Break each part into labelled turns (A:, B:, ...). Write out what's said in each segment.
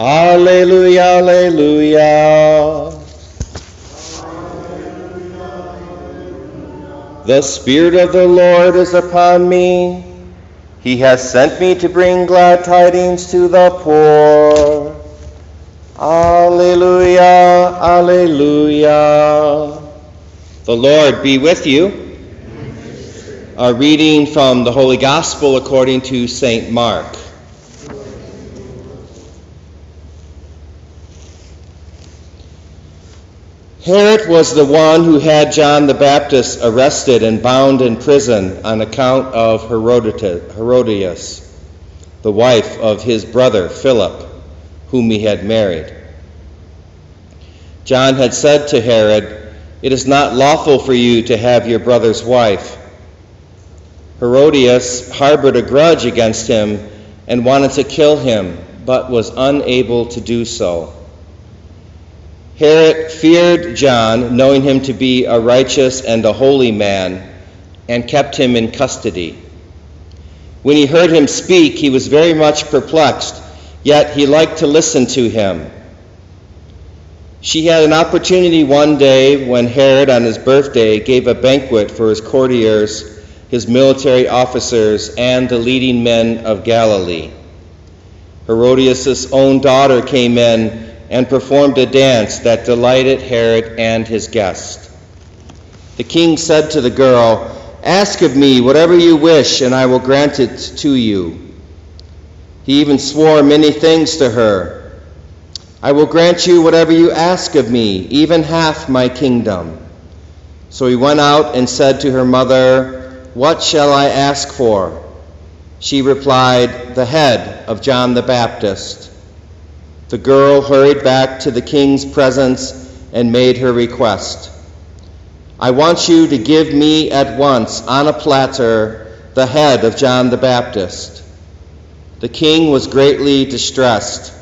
A: Alleluia, Alleluia. The Spirit of the Lord is upon me. He has sent me to bring glad tidings to the poor. Alleluia, Alleluia. The Lord be with you. A reading from the Holy Gospel according to St. Mark. Herod was the one who had John the Baptist arrested and bound in prison on account of Herodias, the wife of his brother Philip, whom he had married. John had said to Herod, It is not lawful for you to have your brother's wife. Herodias harbored a grudge against him and wanted to kill him, but was unable to do so. Herod feared John, knowing him to be a righteous and a holy man, and kept him in custody. When he heard him speak, he was very much perplexed, yet he liked to listen to him. She had an opportunity one day when Herod, on his birthday, gave a banquet for his courtiers, his military officers, and the leading men of Galilee. Herodias' own daughter came in and performed a dance that delighted Herod and his guest. The king said to the girl, Ask of me whatever you wish, and I will grant it to you. He even swore many things to her. I will grant you whatever you ask of me, even half my kingdom. So he went out and said to her mother, What shall I ask for? She replied, The head of John the Baptist. The girl hurried back to the king's presence and made her request. I want you to give me at once on a platter the head of John the Baptist. The king was greatly distressed,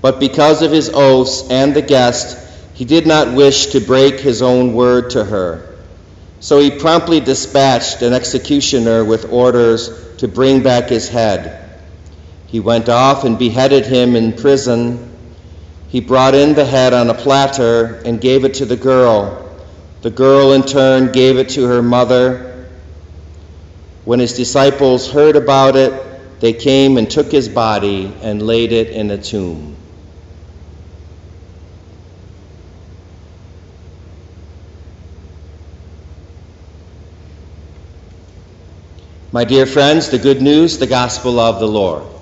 A: but because of his oaths and the guest, he did not wish to break his own word to her. So he promptly dispatched an executioner with orders to bring back his head. He went off and beheaded him in prison. He brought in the head on a platter and gave it to the girl. The girl, in turn, gave it to her mother. When his disciples heard about it, they came and took his body and laid it in a tomb. My dear friends, the good news, the gospel of the Lord.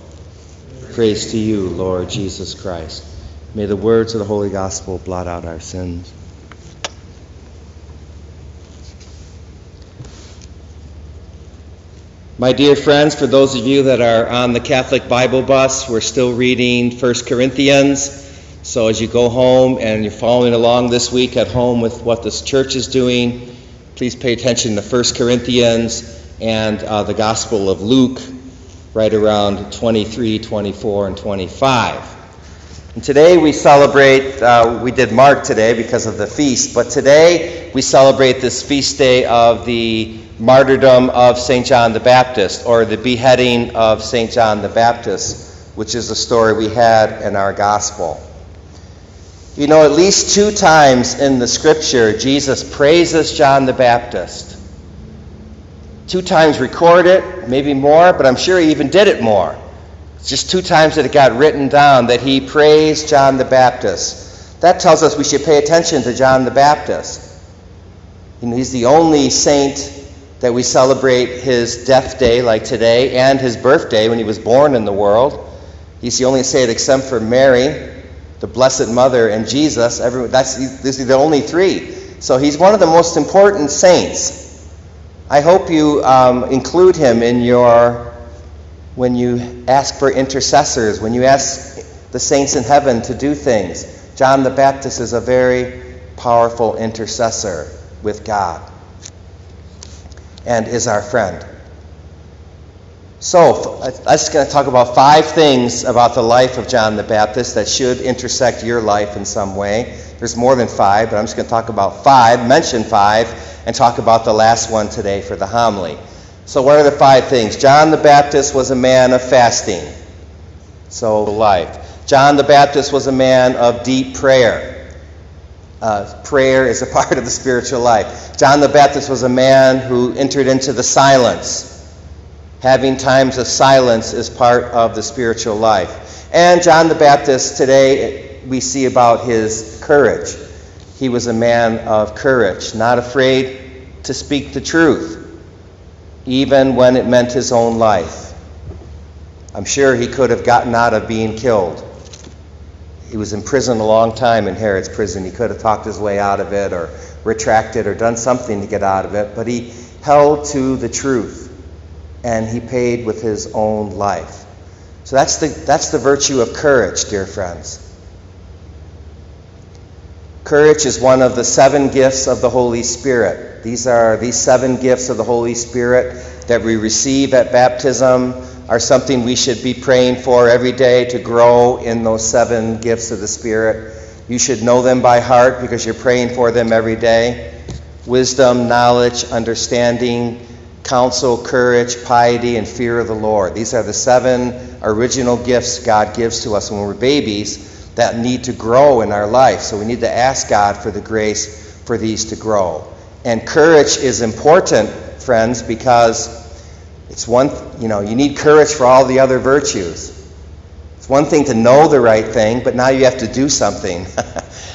A: Praise to you, Lord Jesus Christ. May the words of the Holy Gospel blot out our sins. My dear friends, for those of you that are on the Catholic Bible bus, we're still reading 1 Corinthians. So as you go home and you're following along this week at home with what this church is doing, please pay attention to 1 Corinthians and uh, the Gospel of Luke right around 23, 24, and 25. And today we celebrate, uh, we did Mark today because of the feast, but today we celebrate this feast day of the martyrdom of St. John the Baptist, or the beheading of St. John the Baptist, which is the story we had in our gospel. You know, at least two times in the scripture, Jesus praises John the Baptist two times record it, maybe more, but I'm sure he even did it more. It's just two times that it got written down that he praised John the Baptist. That tells us we should pay attention to John the Baptist. You know, he's the only saint that we celebrate his death day like today and his birthday when he was born in the world. He's the only saint except for Mary, the Blessed Mother, and Jesus. Everyone, that's, these are the only three. So he's one of the most important saints. I hope you um, include him in your, when you ask for intercessors, when you ask the saints in heaven to do things. John the Baptist is a very powerful intercessor with God and is our friend. So, I'm just going to talk about five things about the life of John the Baptist that should intersect your life in some way. There's more than five, but I'm just going to talk about five, mention five, and talk about the last one today for the homily. So, what are the five things? John the Baptist was a man of fasting. So, life. John the Baptist was a man of deep prayer. Uh, prayer is a part of the spiritual life. John the Baptist was a man who entered into the silence. Having times of silence is part of the spiritual life. And John the Baptist, today, we see about his courage. He was a man of courage, not afraid to speak the truth, even when it meant his own life. I'm sure he could have gotten out of being killed. He was in prison a long time in Herod's prison. He could have talked his way out of it or retracted or done something to get out of it, but he held to the truth and he paid with his own life. So that's the, that's the virtue of courage, dear friends. Courage is one of the seven gifts of the Holy Spirit. These are these seven gifts of the Holy Spirit that we receive at baptism are something we should be praying for every day to grow in those seven gifts of the Spirit. You should know them by heart because you're praying for them every day. Wisdom, knowledge, understanding, counsel, courage, piety, and fear of the Lord. These are the seven original gifts God gives to us when we're babies that need to grow in our life. So we need to ask God for the grace for these to grow. And courage is important, friends, because it's one, you know, you need courage for all the other virtues. It's one thing to know the right thing, but now you have to do something.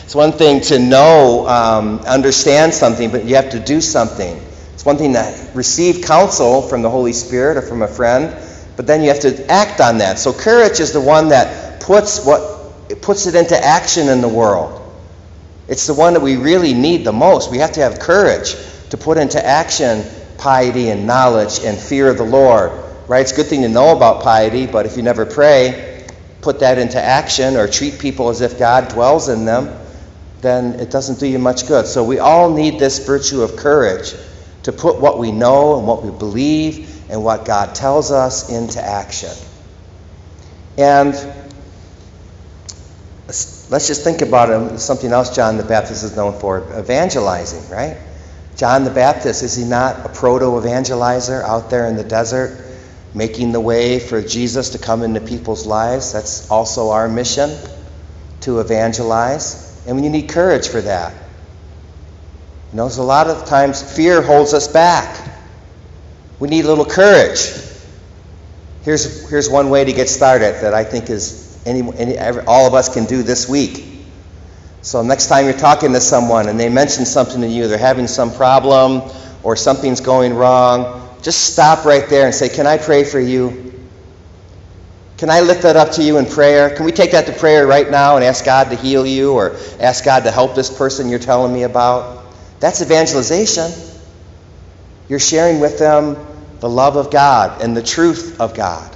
A: it's one thing to know, um, understand something, but you have to do something. It's one thing to receive counsel from the Holy Spirit or from a friend, but then you have to act on that. So courage is the one that puts what it puts it into action in the world. It's the one that we really need the most. We have to have courage to put into action piety and knowledge and fear of the Lord. Right? It's a good thing to know about piety, but if you never pray, put that into action or treat people as if God dwells in them, then it doesn't do you much good. So we all need this virtue of courage to put what we know and what we believe and what God tells us into action. And let's just think about it. Something else John the Baptist is known for evangelizing, right? John the Baptist, is he not a proto evangelizer out there in the desert, making the way for Jesus to come into people's lives? That's also our mission to evangelize. And you need courage for that. You know, a lot of times fear holds us back. We need a little courage. Here's, here's one way to get started that I think is any, any, all of us can do this week. So next time you're talking to someone and they mention something to you, they're having some problem or something's going wrong, just stop right there and say, Can I pray for you? Can I lift that up to you in prayer? Can we take that to prayer right now and ask God to heal you or ask God to help this person you're telling me about? That's evangelization. You're sharing with them the love of God and the truth of God.